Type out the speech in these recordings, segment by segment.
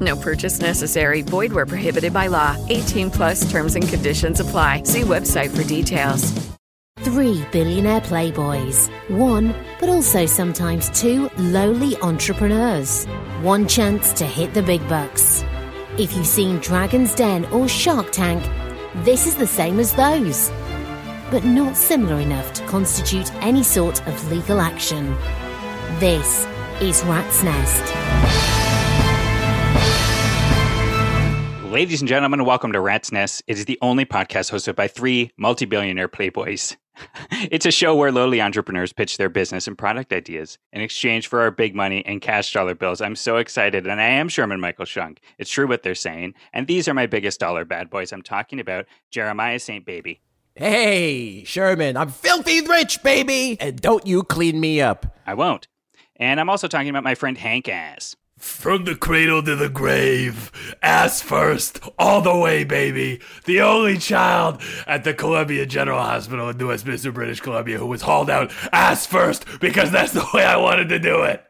No purchase necessary. Void where prohibited by law. 18 plus terms and conditions apply. See website for details. Three billionaire playboys. One, but also sometimes two lowly entrepreneurs. One chance to hit the big bucks. If you've seen Dragon's Den or Shark Tank, this is the same as those. But not similar enough to constitute any sort of legal action. This is Rat's Nest. Ladies and gentlemen, welcome to Rat's Nest. It is the only podcast hosted by three multi billionaire playboys. it's a show where lowly entrepreneurs pitch their business and product ideas in exchange for our big money and cash dollar bills. I'm so excited, and I am Sherman Michael Shunk. It's true what they're saying. And these are my biggest dollar bad boys. I'm talking about Jeremiah St. Baby. Hey, Sherman, I'm filthy rich, baby! And don't you clean me up. I won't. And I'm also talking about my friend Hank Ass. From the cradle to the grave, ass first, all the way, baby. The only child at the Columbia General Hospital in New Westminster, British Columbia, who was hauled out ass first because that's the way I wanted to do it.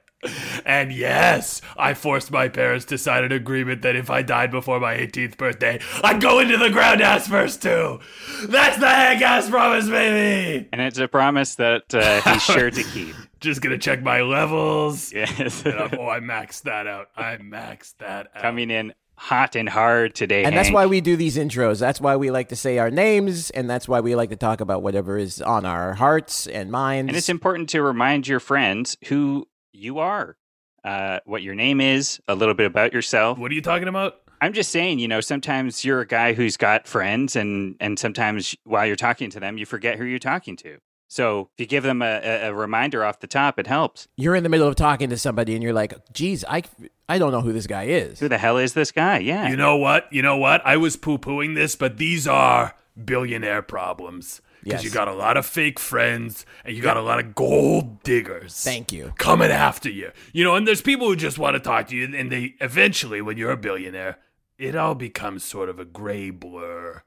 And yes, I forced my parents to sign an agreement that if I died before my 18th birthday, I'd go into the ground ass first too. That's the Hank ass promise, baby. And it's a promise that uh, he's sure to keep. Just gonna check my levels. Yes. I'm- oh, I maxed that out. I maxed that out. Coming in hot and hard today. And that's why we do these intros. That's why we like to say our names, and that's why we like to talk about whatever is on our hearts and minds. And it's important to remind your friends who you are, uh, what your name is, a little bit about yourself. What are you talking about? I'm just saying, you know, sometimes you're a guy who's got friends, and and sometimes while you're talking to them, you forget who you're talking to. So if you give them a, a, a reminder off the top, it helps. You're in the middle of talking to somebody, and you're like, "Geez, I, I don't know who this guy is." Who the hell is this guy? Yeah. You know what? You know what? I was poo pooing this, but these are billionaire problems. Because Yes. you got a lot of fake friends and you got a lot of gold diggers. Thank you. Coming after you. You know, and there's people who just want to talk to you, and they eventually, when you're a billionaire, it all becomes sort of a gray blur.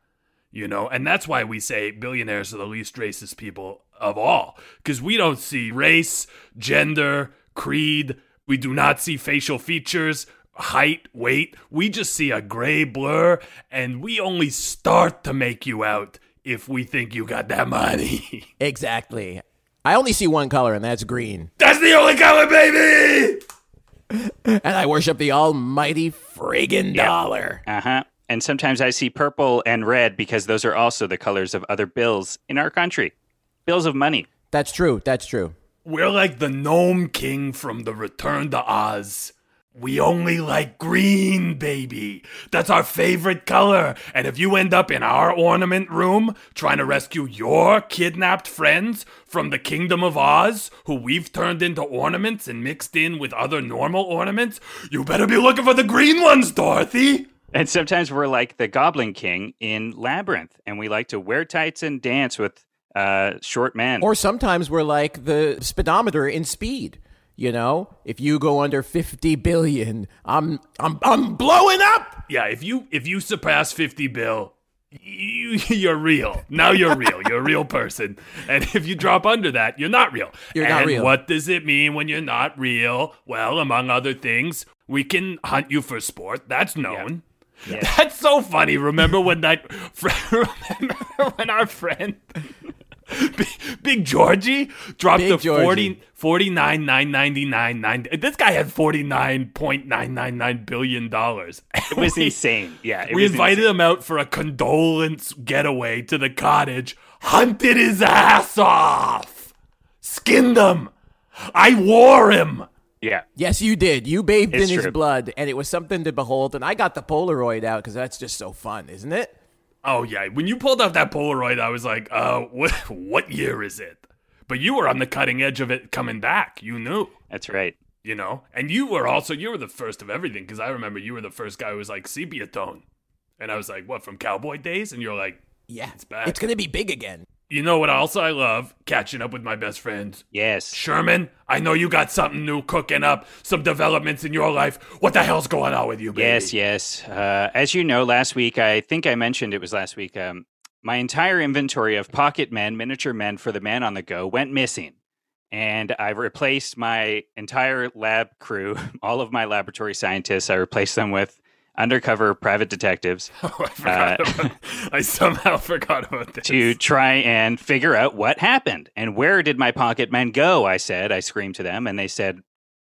You know, and that's why we say billionaires are the least racist people of all. Because we don't see race, gender, creed, we do not see facial features, height, weight. We just see a gray blur, and we only start to make you out if we think you got that money. Exactly. I only see one color, and that's green. That's the only color, baby! And I worship the almighty friggin' dollar. Uh huh. And sometimes I see purple and red because those are also the colors of other bills in our country. Bills of money. That's true. That's true. We're like the Gnome King from the Return to Oz. We only like green, baby. That's our favorite color. And if you end up in our ornament room trying to rescue your kidnapped friends from the Kingdom of Oz, who we've turned into ornaments and mixed in with other normal ornaments, you better be looking for the green ones, Dorothy. And sometimes we're like the Goblin King in Labyrinth, and we like to wear tights and dance with uh, short men. Or sometimes we're like the speedometer in speed. You know, if you go under 50 billion, I'm I'm I'm blowing up. Yeah, if you if you surpass 50 bill, you, you're real. Now you're real. You're a real person. And if you drop under that, you're not real. You're not and real. What does it mean when you're not real? Well, among other things, we can hunt you for sport. That's known. That's so funny. Remember when that friend, remember when our friend Big, Big Georgie dropped Big the Georgie. 40, 49 999 9 This guy had 49.999 billion dollars. It was insane. Yeah. We invited insane. him out for a condolence getaway to the cottage, hunted his ass off, skinned him. I wore him. Yeah. Yes, you did. You bathed It's in his blood, and it was something to behold. And I got the Polaroid out because that's just so fun, isn't it? Oh yeah, when you pulled off that Polaroid, I was like, uh, what, what year is it? But you were on the cutting edge of it coming back. You knew, That's right. you know, and you were also you were the first of everything because I remember you were the first guy who was like sepia tone, and I was like, what from cowboy days? And you're like, Yeah, It's back. It's gonna be big again. You know what? else I love catching up with my best friends. Yes. Sherman, I know you got something new cooking up, some developments in your life. What the hell's going on with you, baby? Yes, yes. Uh, as you know, last week, I think I mentioned it was last week, um, my entire inventory of pocket men, miniature men for the man on the go went missing. And I've replaced my entire lab crew, all of my laboratory scientists. I replaced them with undercover private detectives Oh, I forgot. Uh, about, I somehow forgot about this. to try and figure out what happened and where did my pocket men go i said i screamed to them and they said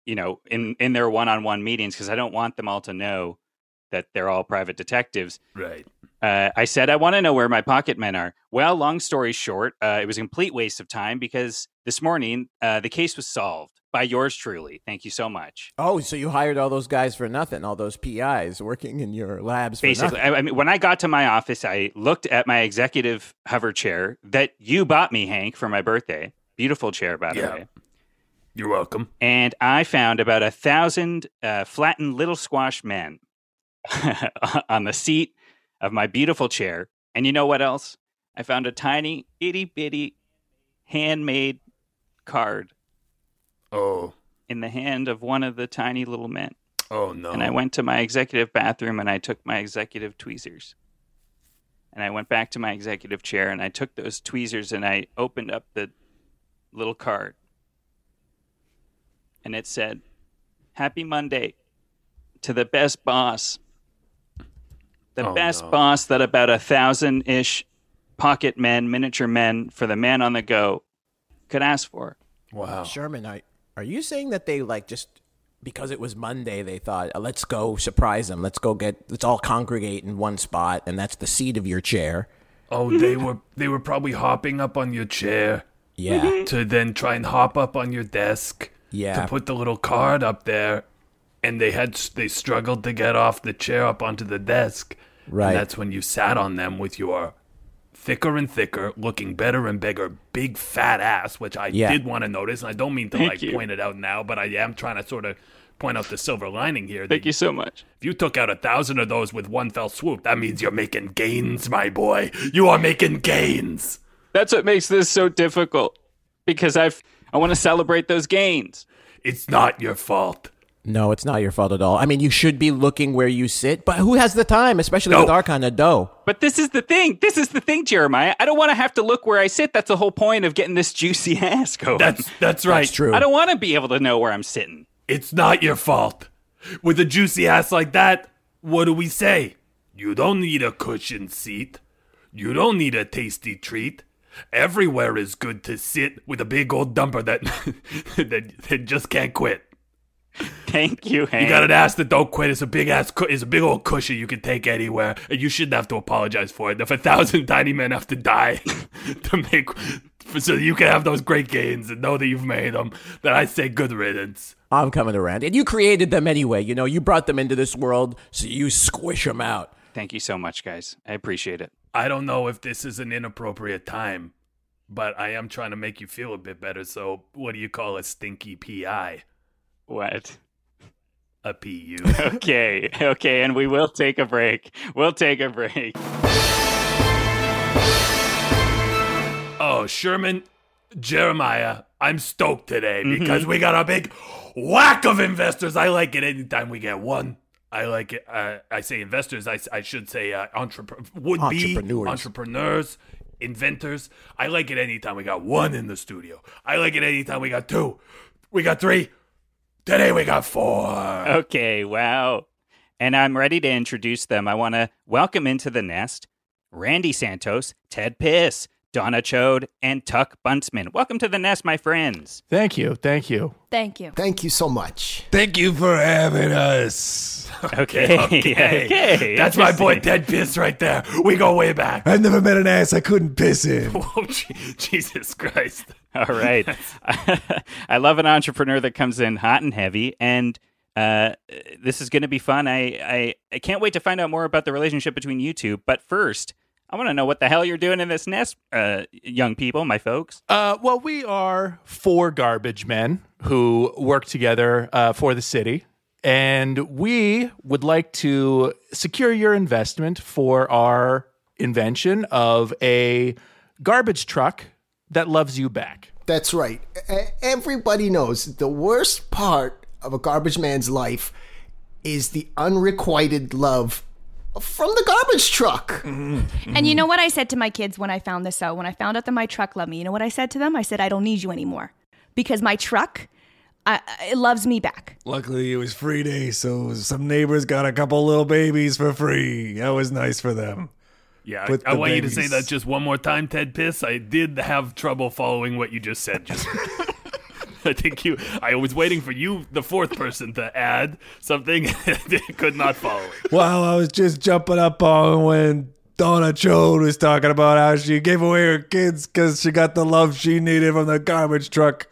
you know in in their one-on-one meetings because i don't want them all to know that they're all private detectives Right. uh, i said i want to know where my pocket men are well long story short uh, it was a complete waste of time because this morning uh, the case was solved by yours truly thank you so much Oh, so you hired all those guys for nothing? All those PIs working in your labs for basically? I, I mean when i got to my office i looked at my executive hover chair that you bought me hank for my birthday beautiful chair by the Yeah. way You're welcome. and i found about a thousand uh, flattened little squash men on the seat of my beautiful chair and you know what else i found a tiny itty bitty handmade card Oh. in the hand of one of the tiny little men Oh no. and I went to my executive bathroom and I took my executive tweezers. And I went back to my executive chair and I took those tweezers and I opened up the little card. And it said, Happy Monday to the best boss. The Oh, best no. boss that about a thousand ish pocket men, miniature men for the man on the go could ask for. Wow. Sherman, are, are you saying that they like just because it was Monday, they thought, "Uh, let's go surprise them. Let's go get, let's all congregate in one spot, and that's the seat of your chair. Oh, they were they were probably hopping up on your chair Yeah. to then try and hop up on your desk Yeah. to put the little card up there, and they had they struggled to get off the chair up onto the desk. Right. And that's when you sat on them with your thicker and thicker, looking better and bigger, big fat ass, which I Yeah. did want to notice. And I don't mean to Thank like you. point it out now, but I am trying to sort of point out the silver lining here. Thank you so much. If you took out a thousand of those with one fell swoop, that means you're making gains, my boy. You are making gains. That's what makes this so difficult because I've I want to celebrate those gains. It's not your fault. No, it's not your fault at all. I mean, you should be looking where you sit, but who has the time, especially No. with our kind of dough? But this is the thing. This is the thing, Jeremiah. I don't want to have to look where I sit. That's the whole point of getting this juicy ass going. That's that's right. That's true. I don't want to be able to know where I'm sitting. It's not your fault. With a juicy ass like that, what do we say? You don't need a cushioned seat. You don't need a tasty treat. Everywhere is good to sit with a big old dumper that that, that just can't quit. Thank you, Hank. You got an ass that don't quit. It's a big ass. Cu- it's a big old cushion you can take anywhere, and you shouldn't have to apologize for it. If a thousand tiny men have to die to make, so you can have those great gains and know that you've made them, then I say good riddance. I'm coming around. And you created them anyway. You know, you brought them into this world, so you squish them out. Thank you so much, guys. I appreciate it. I don't know if this is an inappropriate time, but I am trying to make you feel a bit better. So, what do you call a stinky PI? What? A PU. Okay, okay, and we will take a break. We'll take a break. oh, Sherman, Jeremiah, I'm stoked today because we got a big whack of investors. I like it anytime we get one, I like it. Uh, I say investors. I, I should say uh, entrep- would be Entrepreneurs. entrepreneurs, inventors. I like it anytime we got one in the studio. I like it anytime we got two. We got three. Today we got four. Okay, wow. And I'm ready to introduce them. I want to welcome into the nest Randy Santos, Ted Piss, Donna Chode, and Tuck Buntsman. Welcome to the nest, my friends. Thank you. Thank you. Thank you. Thank you so much. Thank you for having us. Okay, okay. okay. That's my boy Ted Piss right there. We go way back. I've never met an ass I couldn't piss in. Oh, Jesus Christ. All right. I love an entrepreneur that comes in hot and heavy, and uh, this is going to be fun. I, I I can't wait to find out more about the relationship between you two. But first, I want to know what the hell you're doing in this nest, uh, young people, my folks. Uh, well, we are four garbage men who work together uh, for the city, and we would like to secure your investment for our invention of a garbage truck that loves you back. That's right. Everybody knows the worst part of a garbage man's life is the unrequited love from the garbage truck. Mm-hmm. Mm-hmm. And you know what I said to my kids when I found this out? When I found out that my truck loved me, you know what I said to them? I said, I don't need you anymore because my truck, I, it loves me back. Luckily, it was free day, so some neighbors got a couple little babies for free. That was nice for them. Yeah, I, I want you to say that just one more time, Ted Piss. I did have trouble following what you just said. Just, I think you. I was waiting for you, the fourth person, to add something. could not follow it. Well, I was just jumping up on when Donna Chode was talking about how she gave away her kids because she got the love she needed from the garbage truck.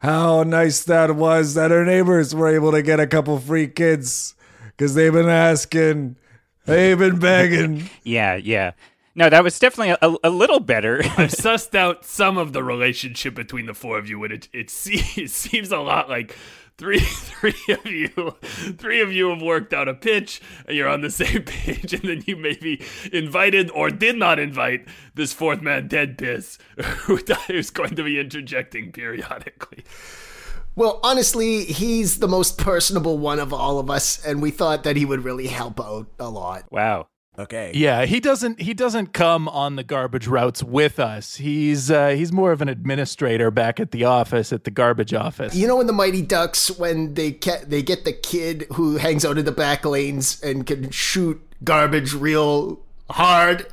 How nice that was that her neighbors were able to get a couple free kids because they've been asking, they've been begging. Yeah, yeah. No, that was definitely a, a little better. I've sussed out some of the relationship between the four of you, and it it, se- it seems a lot like three three of you three of you have worked out a pitch, and you're on the same page, and then you maybe invited or did not invite this fourth man, Dead Piss, who is going to be interjecting periodically. Well, honestly, he's the most personable one of all of us, and we thought that he would really help out a lot. wow. Okay. Yeah, he doesn't. He doesn't come on the garbage routes with us. He's uh, he's more of an administrator back at the office at the garbage office. You know, in the Mighty Ducks, when they get they get the kid who hangs out in the back lanes and can shoot garbage real hard,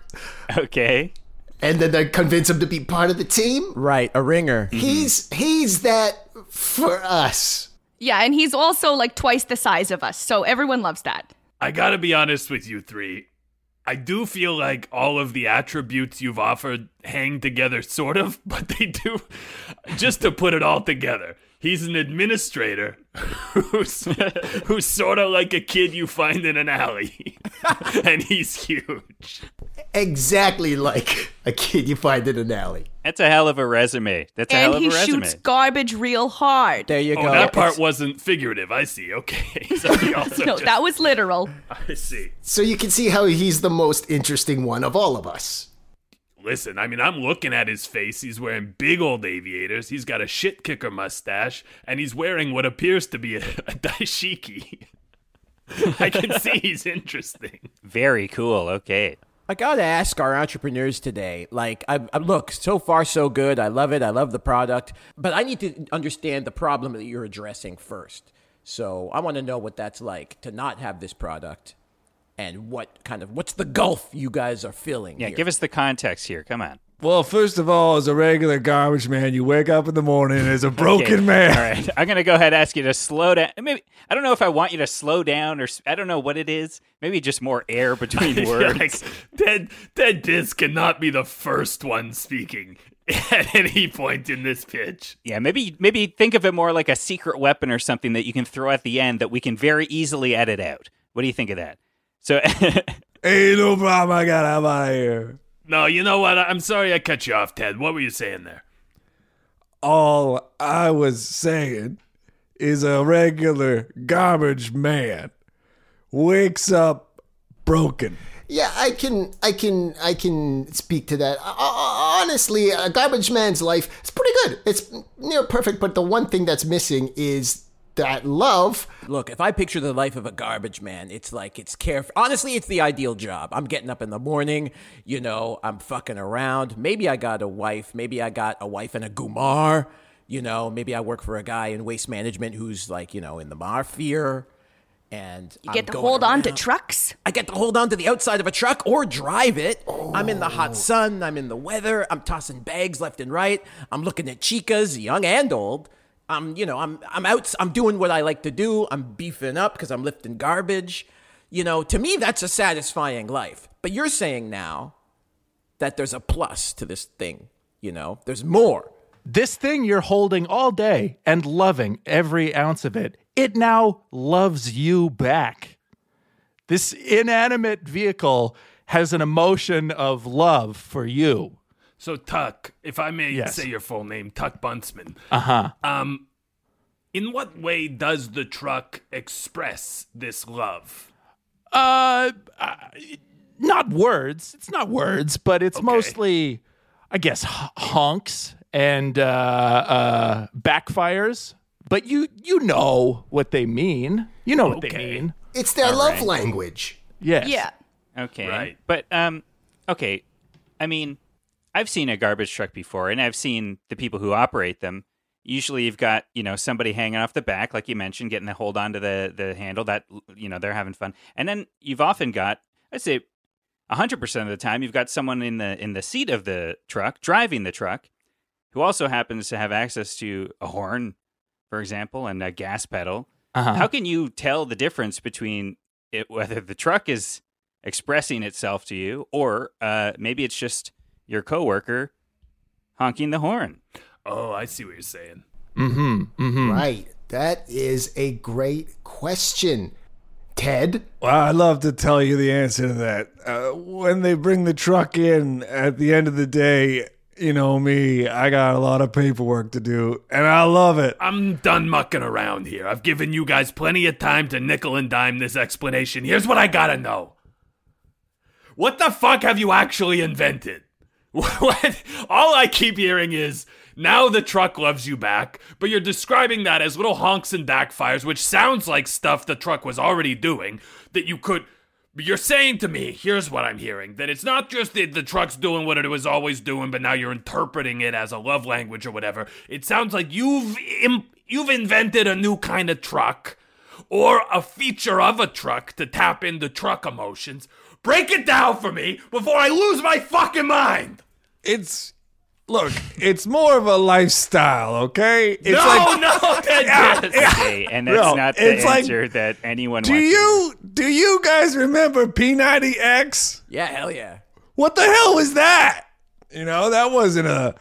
Okay. and then they convince him to be part of the team. Right, a ringer. He's he's that for us. Yeah, and he's also like twice the size of us, so everyone loves that. I gotta be honest with you three. I do feel like all of the attributes you've offered hang together, sort of, but they do. Just to put it all together, he's an administrator who's who's sort of like a kid you find in an alley, and he's huge. Exactly like a kid you find in an alley. That's a hell of a resume. That's a hell of a resume. And He shoots garbage real hard. There you Oh, go. that part It's- wasn't figurative. I see. Okay, so also No, just- that was literal. I see. So you can see how he's the most interesting one of all of us. Listen, I mean, I'm looking at his face. He's wearing big old aviators. He's got a shit kicker mustache, and he's wearing what appears to be a, a dashiki. I can see he's interesting. Very cool. Okay. I gotta ask our entrepreneurs today. Like, I, I look so far so good. I love it. I love the product, but I need to understand the problem that you're addressing first. So I want to know what that's like to not have this product, and what kind of what's the gulf you guys are filling. Yeah, here. give us the context here. Come on. Well, first of all, as a regular garbage man, you wake up in the morning as a broken Okay. man. All right. I'm going to go ahead and ask you to slow down. Maybe I don't know if I want you to slow down or I don't know what it is. Maybe just more air between words. like, Ted, Ted Diz cannot be the first one speaking at any point in this pitch. Yeah, maybe maybe think of it more like a secret weapon or something that you can throw at the end that we can very easily edit out. What do you think of that? So Ain't no problem. I got out of here. No, you know what? I'm sorry I cut you off, Ted. What were you saying there? All I was saying is a regular garbage man wakes up broken. Yeah, I can, I can, I can speak to that. Uh, uh, honestly, a garbage man's life is pretty good. It's near perfect, but the one thing that's missing is that love. Look, if I picture the life of a garbage man, it's like it's carefree. Honestly, it's the ideal job. I'm getting up in the morning, you know, I'm fucking around. Maybe I got a wife. Maybe I got a wife and a gumar. You know, maybe I work for a guy in waste management who's like, you know, in the mafia. And You I'm get to going hold on to trucks. I get to hold on to the outside of a truck or drive it. I'm in the hot oh. sun. I'm in the weather. I'm tossing bags left and right. I'm looking at chicas, young and old. I'm, you know, I'm, I'm out. I'm doing what I like to do. I'm beefing up because I'm lifting garbage. You know, to me, that's a satisfying life. But you're saying now that there's a plus to this thing. You know, there's more. This thing you're holding all day and loving every ounce of it, it now loves you back. This inanimate vehicle has an emotion of love for you. So Tuck, if I may Yes. say your full name, Tuck Buntsman. Uh huh. Um, in what way does the truck express this love? Uh, uh, not words. It's not words, but it's mostly, I guess, h- honks and uh, uh, backfires. But you you know what they mean. You know what they mean. It's their All love right. language. Yes. Yeah. Okay. Right. But um okay. I mean, I've seen a garbage truck before and I've seen the people who operate them. Usually you've got, you know, somebody hanging off the back like you mentioned, getting the hold on to the the handle that you know, they're having fun. And then you've often got I'd say 100% of the time you've got someone in the in the seat of the truck driving the truck who also happens to have access to a horn, for example, and a gas pedal. Uh-huh. How can you tell the difference between it, whether the truck is expressing itself to you, or uh, maybe it's just your coworker honking the horn? Oh, I see what you're saying. Mm-hmm. Mm-hmm. Right. That is a great question. Ted? Well, I'd love to tell you the answer to that. Uh, when they bring the truck in at the end of the day, you know me, I got a lot of paperwork to do, and I love it. I'm done mucking around here. I've given you guys plenty of time to nickel and dime this explanation. Here's what I gotta know. What the fuck have you actually invented? What? All I keep hearing is now the truck loves you back, but you're describing that as little honks and backfires, which sounds like stuff the truck was already doing that you could. You're saying to me, here's what I'm hearing that it's not just that the truck's doing what it was always doing, but now you're interpreting it as a love language or whatever. It sounds like you've Im- you've invented a new kind of truck or a feature of a truck to tap into truck emotions. Break it down for me before I lose my fucking mind. It's look, it's more of a lifestyle, okay? It's no, like no, that Okay, and that's No, not the it's like- answer that anyone Do wants. to you do you guys remember P90X? Yeah, hell yeah. What the hell was that? You know, that wasn't a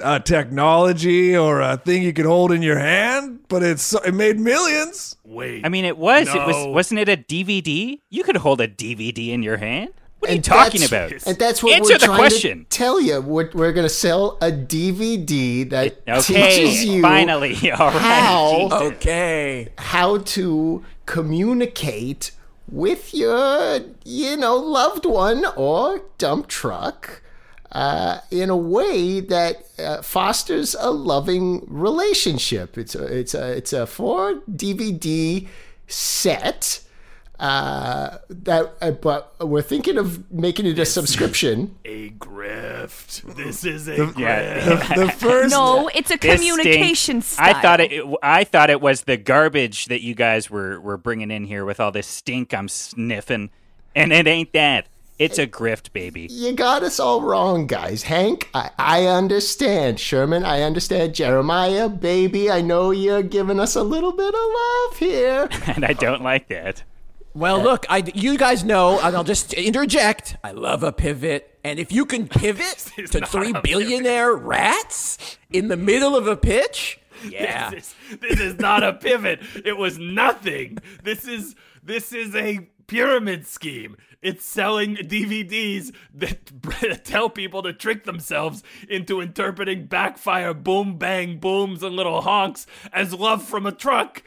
a technology or a thing you could hold in your hand, but it's it made millions. Wait. I mean, it was. It was. No. Wasn't it a DVD? You could hold a DVD in your hand. What are you talking about? And that's what Answer we're the trying question. to tell you. We're, we're going to sell a DVD that Okay, teaches you finally. All right. how Jesus. Okay. how to communicate with your you know loved one or dump truck uh, in a way that uh, fosters a loving relationship. It's a it's a it's a four DVD set. Uh, that uh, but we're thinking of making it a subscription. a grift. This is a grift. Yeah. The first No, it's a communication stinks. style. I thought it, it- I thought it was the garbage that you guys were were bringing in here with all this stink I'm sniffing, and it ain't that. It's a grift, baby. You got us all wrong, guys. Hank, I, I understand. Sherman, I understand. Jeremiah, baby, I know you're giving us a little bit of love here. and I don't like that. Well, look, I you guys know, and I'll just interject. I love a pivot, and if you can pivot to three a billionaire rats in the middle of a pitch, yeah, This is, this is not a pivot. It was nothing. This is this is a pyramid scheme. It's selling DVDs that tell people to trick themselves into interpreting backfire, boom, bang, booms, and little honks as love from a truck.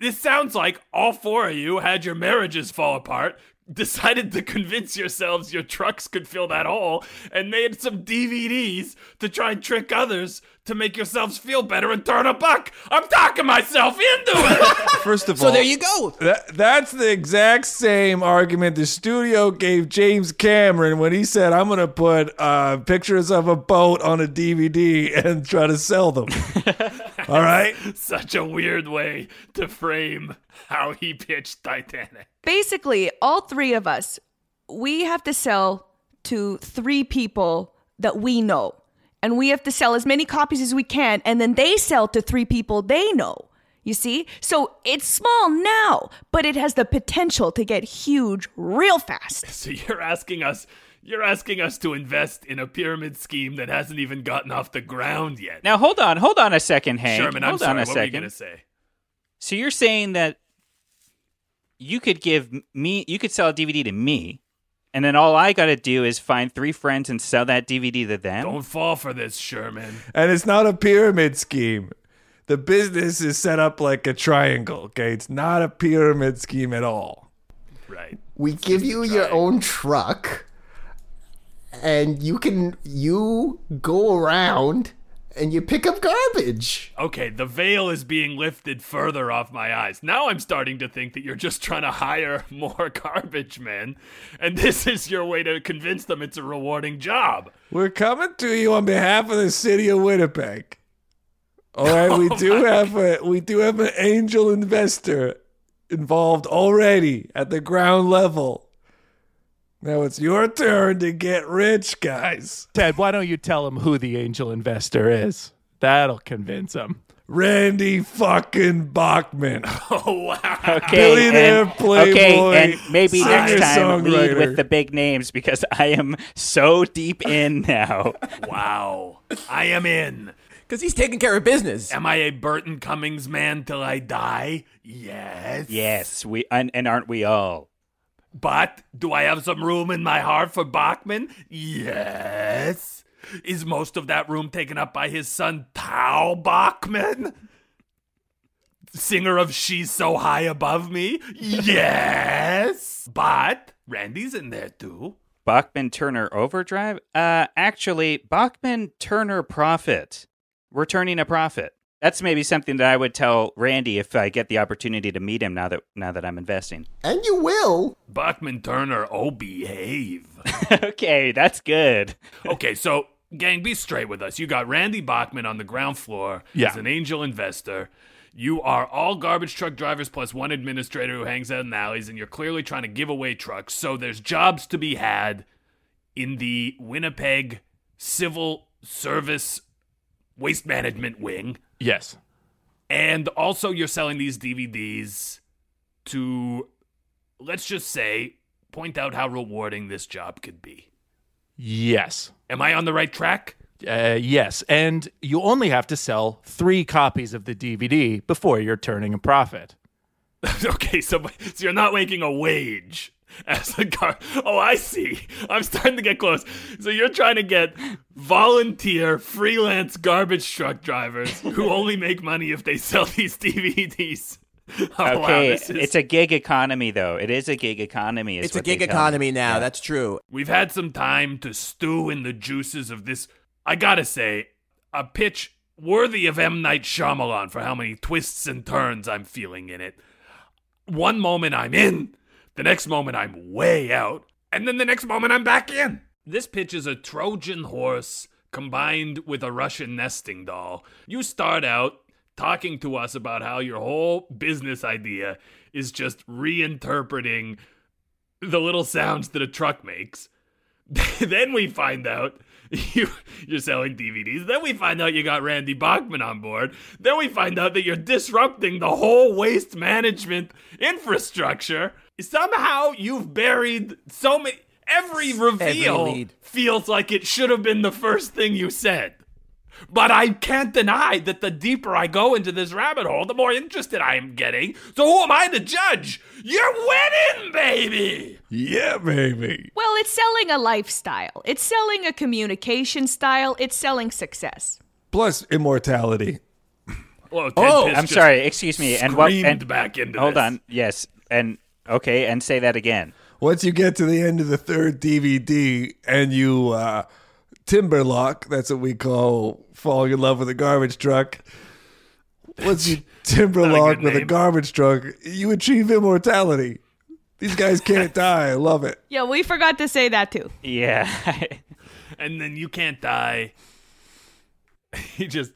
This sounds like all four of you had your marriages fall apart, decided to convince yourselves your trucks could fill that hole and made some DVDs to try and trick others to make yourselves feel better and turn a buck. I'm talking myself into it. First of all, So there you go. That, that's the exact same argument the studio gave James Cameron when he said, I'm going to put uh, pictures of a boat on a DVD and try to sell them. All right? Such a weird way to frame how he pitched Titanic. Basically, all three of us, we have to sell to three people that we know. And we have to sell as many copies as we can. And then they sell to three people they know. You see? So it's small now, but it has the potential to get huge real fast. So you're asking us you're asking us to invest in a pyramid scheme that hasn't even gotten off the ground yet. Now hold on, hold on a second, Hank. Sherman, I'm hold sorry. on a what were you second. gonna say? So you're saying that you could give me, you could sell a DVD to me, and then all I got to do is find three friends and sell that DVD to them. Don't fall for this, Sherman. And it's not a pyramid scheme. The business is set up like a triangle, okay? It's not a pyramid scheme at all. Right. We give you your own truck, and you can you go around and you pick up garbage. Okay, the veil is being lifted further off my eyes. Now I'm starting to think that you're just trying to hire more garbage men, and this is your way to convince them it's a rewarding job. We're coming to you on behalf of the city of Winnipeg. All right, we oh do have a we do have an angel investor involved already at the ground level. Now it's your turn to get rich, guys. Ted, why don't you tell him who the angel investor is? That'll convince him. Randy fucking Bachman. Oh wow! Okay, Billionaire and, playboy, okay, and maybe next time lead singer-songwriter. with the big names because I am so deep in now. Wow. I am in. Because he's taking care of business. Am I a Burton Cummings man till I die? Yes. yes, we and, and aren't we all? But do I have some room in my heart for Bachman? Yes. Is most of that room taken up by his son Tal Bachman? Singer of She's So High Above Me? Yes. But Randy's in there too. Bachman Turner Overdrive? Uh, actually, Bachman Turner Profit. We're turning a profit. That's maybe something that I would tell Randy if I get the opportunity to meet him now that now that I'm investing. And you will. Bachman Turner, oh behave. okay, that's good. okay, so gang, be straight with us. You got Randy Bachman on the ground floor Yeah. as an angel investor. You are all garbage truck drivers plus one administrator who hangs out in alleys, and you're clearly trying to give away trucks. So there's jobs to be had in the Winnipeg Civil Service Waste Management Wing. Yes. And also, you're selling these DVDs to, let's just say, point out how rewarding this job could be. Yes. Am I on the right track? Uh, yes. And you only have to sell three copies of the DVD before you're turning a profit. okay, so, so you're not making a wage as a car. Oh, I see. I'm starting to get close. So you're trying to get volunteer freelance garbage truck drivers who only make money if they sell these DVDs. Oh, okay, this is- it's a gig economy though. It is a gig economy. is It's a gig tell me. economy now. Yeah. That's true. We've had some time to stew in the juices of this. I gotta say, a pitch worthy of M. Night Shyamalan for how many twists and turns I'm feeling in it. One moment I'm in, the next moment I'm way out, and then the next moment I'm back in. This pitch is a Trojan horse combined with a Russian nesting doll. You start out talking to us about how your whole business idea is just reinterpreting the little sounds that a truck makes. then we find out you you're selling DVDs. Then we find out you got Randy Bachman on board. Then we find out that you're disrupting the whole waste management infrastructure. Somehow you've buried so many every reveal lead. feels like it should have been the first thing you said. But I can't deny that the deeper I go into this rabbit hole, the more interested I am getting. So who am I to judge? You're winning, baby! Yeah, baby. Well, it's selling a lifestyle, it's selling a communication style, it's selling success. Plus immortality. Well, Oh, I'm sorry. Excuse me. And what? And back into hold this. on. Yes. And okay. And say that again. once you get to the end of the third DVD and you uh, timberlock, that's what we call falling in love with a garbage truck. Once you timberlock good with a name. garbage truck, you achieve immortality. These guys can't die. I love it. Yeah, we forgot to say that too. Yeah. and then you can't die. You just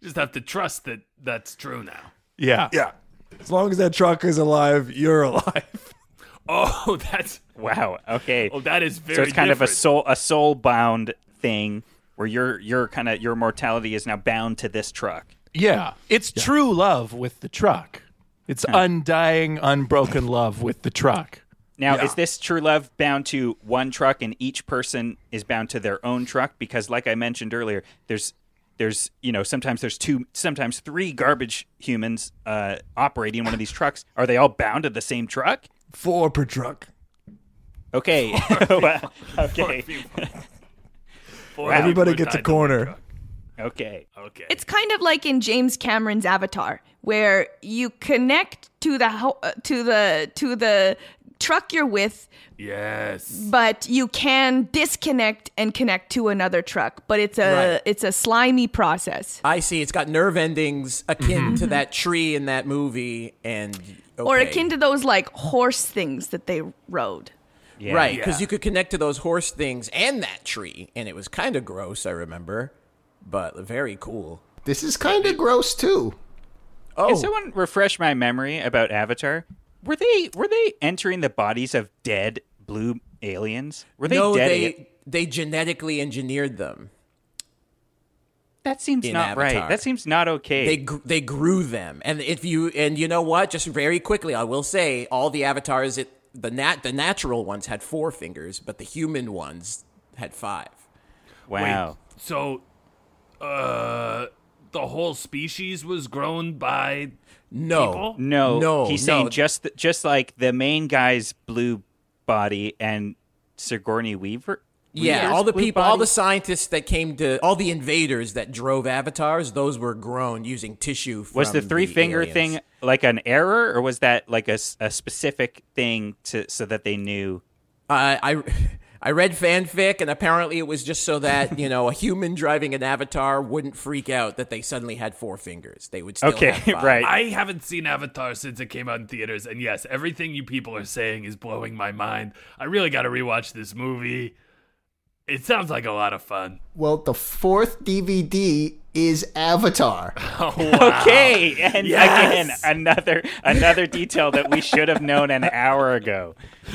you just have to trust that that's true now. Yeah. Yeah. As long as that truck is alive, you're alive. Oh, that's wow. Okay. oh, that is very. so it's kind of a soul a soul bound thing where your your kind of your mortality is now bound to this truck. Yeah. It's true love with the truck. It's undying, unbroken love with the truck. Now, Yeah. is this true love bound to one truck and each person is bound to their own truck? Because like I mentioned earlier, there's there's you know sometimes there's two sometimes three garbage humans uh, operating one of these trucks. Are they all bound to the same truck? Four per truck. Okay. Well, okay. Four Everybody gets a died in one corner. Okay. Okay. It's kind of like in James Cameron's Avatar, where you connect to the ho- uh, to the to the truck you're with, yes. but you can disconnect and connect to another truck. But it's a Right. it's a slimy process, I see. It's got nerve endings akin Mm-hmm. to that tree in that movie, and or akin to those like horse things that they rode. Yeah. right because Yeah. you could connect to those horse things and that tree, and it was kind of gross. I remember, but very cool. This is kind of gross too. Oh, Can someone refresh my memory about Avatar? Were they were they entering the bodies of dead blue aliens? Were they no, dead? they a- they genetically engineered them. that seems in not right. That seems not okay. They gr- they grew them, and if you and you know what, just very quickly, I will say all the avatars, it, the nat the natural ones had four fingers, but the human ones had five. wow. Wait, so, uh, the whole species was grown by No, People? No, no, he's no. saying just th- just like the main guy's blue body and Sigourney Weaver. Yeah, Weaver's all the blue people, all the scientists that came to, all the invaders that drove avatars, those were grown using tissue. From was the three finger aliens. thing like an error, or was that like a specific thing to so that they knew? Uh, I I read fanfic, and apparently it was just so that you know a human driving an avatar wouldn't freak out that they suddenly had four fingers. They would still Okay, have five. right. I haven't seen Avatar since it came out in theaters, and yes, everything you people are saying is blowing my mind. I really got to rewatch this movie. It sounds like a lot of fun. Well, the fourth DVD is Avatar. Oh, wow. Okay, and Yes! again another another detail that we should have known an hour ago.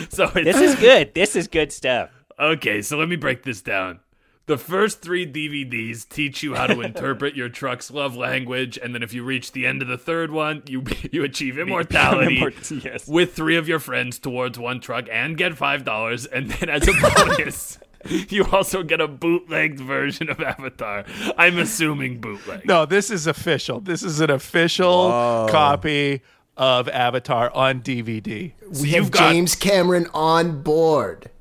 So it's, This is good. This is good stuff. okay. So let me break this down. The first three DVDs teach you how to interpret your truck's love language, and then if you reach the end of the third one, you you achieve immortality Immort- yes. with three of your friends towards one truck and get five dollars. And then as a bonus, you also get a bootlegged version of Avatar. I'm assuming bootleg. No, this is official. This is an official copy of Avatar on DVD. We you've have got- James Cameron on board.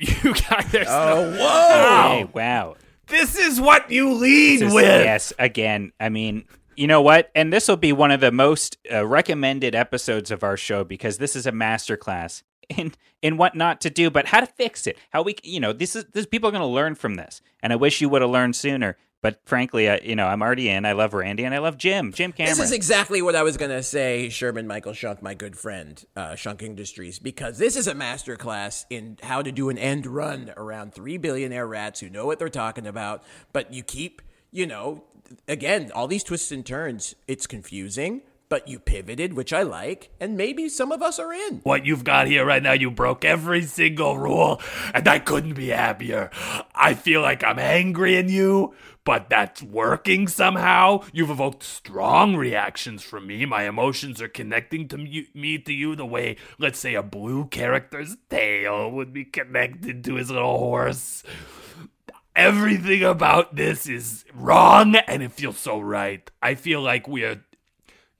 You guys, there's Oh, no- whoa! Hey, wow. this is what you lead is- with. yes, again, I mean, you know what? And this will be one of the most uh, recommended episodes of our show because this is a masterclass in in what not to do, but how to fix it. How we, you know, this is this people are going to learn from this. And I wish you would have learned sooner. But frankly, I, you know, I'm already in. I love Randy and I love Jim. Jim Cameron. This is exactly what I was going to say, Sherman Michael Shunk, my good friend, uh, Shunk Industries, because this is a masterclass in how to do an end run around three billionaire rats who know what they're talking about, but you keep, you know, again, all these twists and turns. It's confusing, but you pivoted, which I like, and maybe some of us are in. What you've got here right now, you broke every single rule, and I couldn't be happier. I feel like I'm angry in you, but that's working somehow. You've evoked strong reactions from me. My emotions are connecting to me, me to you the way, let's say, a blue character's tail would be connected to his little horse. Everything about this is wrong, and it feels so right. I feel like we are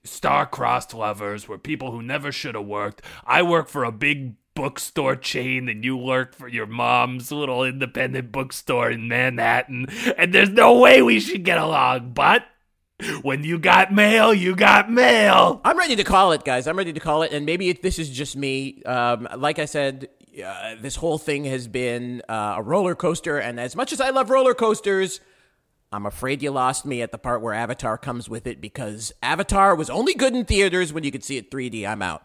star-crossed lovers. We're people who never should have worked. I work for a big bookstore chain, and you work for your mom's little independent bookstore in Manhattan. And there's no way we should get along. But when you got mail, you got mail. I'm ready to call it, guys. I'm ready to call it, and maybe it, this is just me. Um, like I said, uh, this whole thing has been uh, a roller coaster. And as much as I love roller coasters, I'm afraid you lost me at the part where Avatar comes with it because Avatar was only good in theaters when you could see it 3D. I'm out.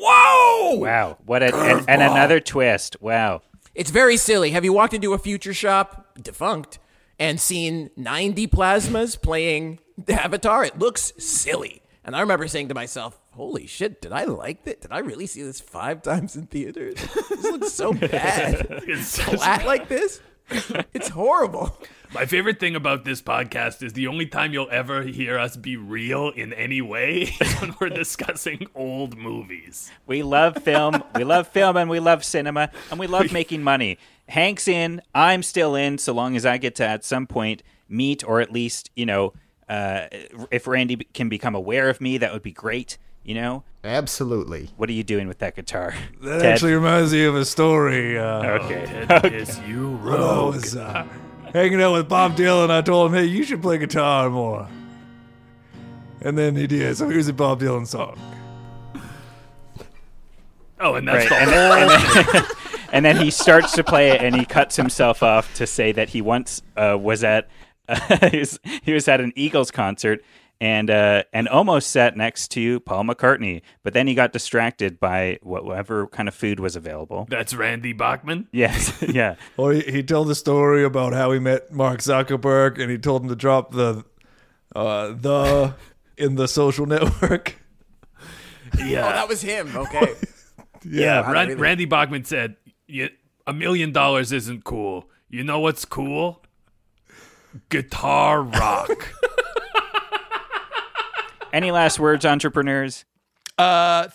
Whoa! Wow, what a and, and another twist. Wow. It's very silly. Have you walked into a future shop, defunct, and seen 90 plasmas playing Avatar? It looks silly. And I remember saying to myself, holy shit, did I like that? Did I really see this five times in theaters? This looks so bad. It's so Flat like this? It's horrible. My favorite thing about this podcast is the only time you'll ever hear us be real in any way is when we're discussing old movies. We love film, we love film, and we love cinema, and we love making money. Hank's in, I'm still in, so long as I get to at some point meet or at least, you know, uh, if Randy can become aware of me, that would be great. You know, Absolutely. what are you doing with that guitar? That Ted? actually reminds me of a story. Uh, okay. Ted is you when I rogue. Was uh, hanging out with Bob Dylan, I told him, "Hey, you should play guitar more." And then he did. So here's a Bob Dylan song. Oh, and that's Right, the and, whole and then, and then he starts to play it, and he cuts himself off to say that he once uh, was at he, was, he was at an Eagles concert and uh, and almost sat next to Paul McCartney, but then he got distracted by whatever kind of food was available. That's Randy Bachman. Yes, yeah, Or he, he told the story about how he met Mark Zuckerberg, and he told him to drop the uh, the in the social network. Yeah. Oh, that was him. Okay. Yeah, Wow, Ran- really? Randy Bachman said, "A million dollars isn't cool. You know what's cool? Guitar rock." Any last words, entrepreneurs? Uh,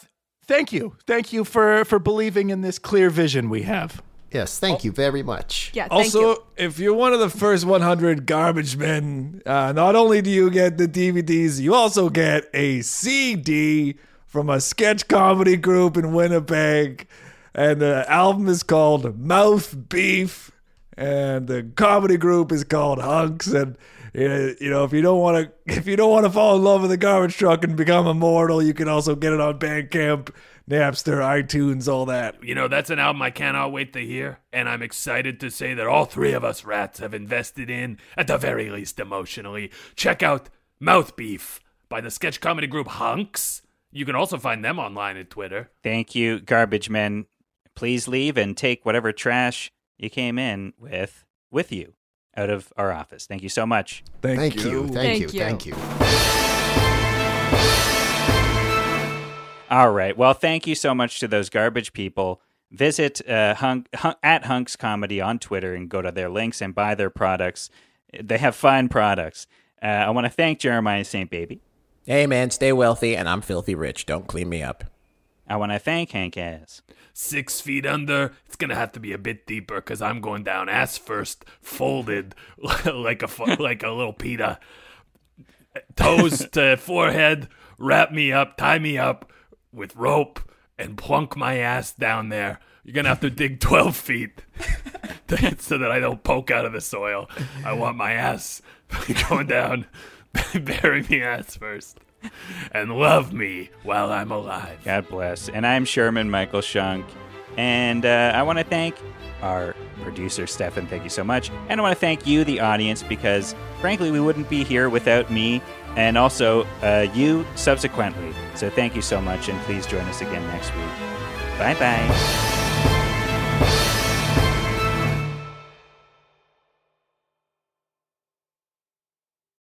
thank you, thank you for for believing in this clear vision we have. Yes, thank you very much. Yeah, thank Also, you. if you're one of the first 100 garbage men, uh, not only do you get the DVDs, you also get a CD from a sketch comedy group in Winnipeg. And the album is called Mouth Beef. And the comedy group is called Hunks. And you know, if you don't want to, if you don't want to fall in love with a garbage truck and become immortal, you can also get it on Bandcamp, Napster, iTunes, all that. You know, that's an album I cannot wait to hear, and I'm excited to say that all three of us rats have invested in, at the very least emotionally. Check out Mouth Beef by the sketch comedy group Hunks. You can also find them online at Twitter. Thank you, garbage men. Please leave and take whatever trash you came in with with you out of our office. Thank you so much. Thank, Thank you. Thank you. Thank you. Thank you. All right. Well, thank you so much to those garbage people. Visit uh, hunk, hunk, at Hunks Comedy on Twitter and go to their links and buy their products. They have fine products. Uh, I want to thank Jeremiah St. Baby. hey, man, stay wealthy, and I'm filthy rich. Don't clean me up. I want to thank Hank Ass. Six feet under, it's gonna have to be a bit deeper because I'm going down ass first, folded like a like a little pita. Toes to forehead, wrap me up, tie me up with rope, and plunk my ass down there. You're gonna have to dig 12 feet so that I don't poke out of the soil. I want my ass going down, bury me ass first, and love me while I'm alive. God bless. And I'm Sherman Michael Shunk. And uh, I want to thank our producer, Stefan. Thank you so much. And I want to thank you, the audience, because frankly, we wouldn't be here without me and also uh, you subsequently. So thank you so much. And please join us again next week. Bye bye.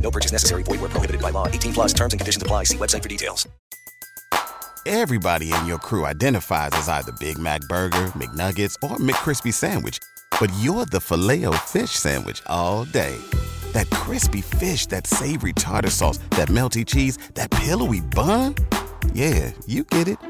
No purchase necessary. Void where prohibited by law. 18 plus terms and conditions apply. See website for details. Everybody in your crew identifies as either Big Mac Burger, McNuggets, or McCrispy Sandwich. But you're the filet fish Sandwich all day. That crispy fish, that savory tartar sauce, that melty cheese, that pillowy bun. Yeah, you get it.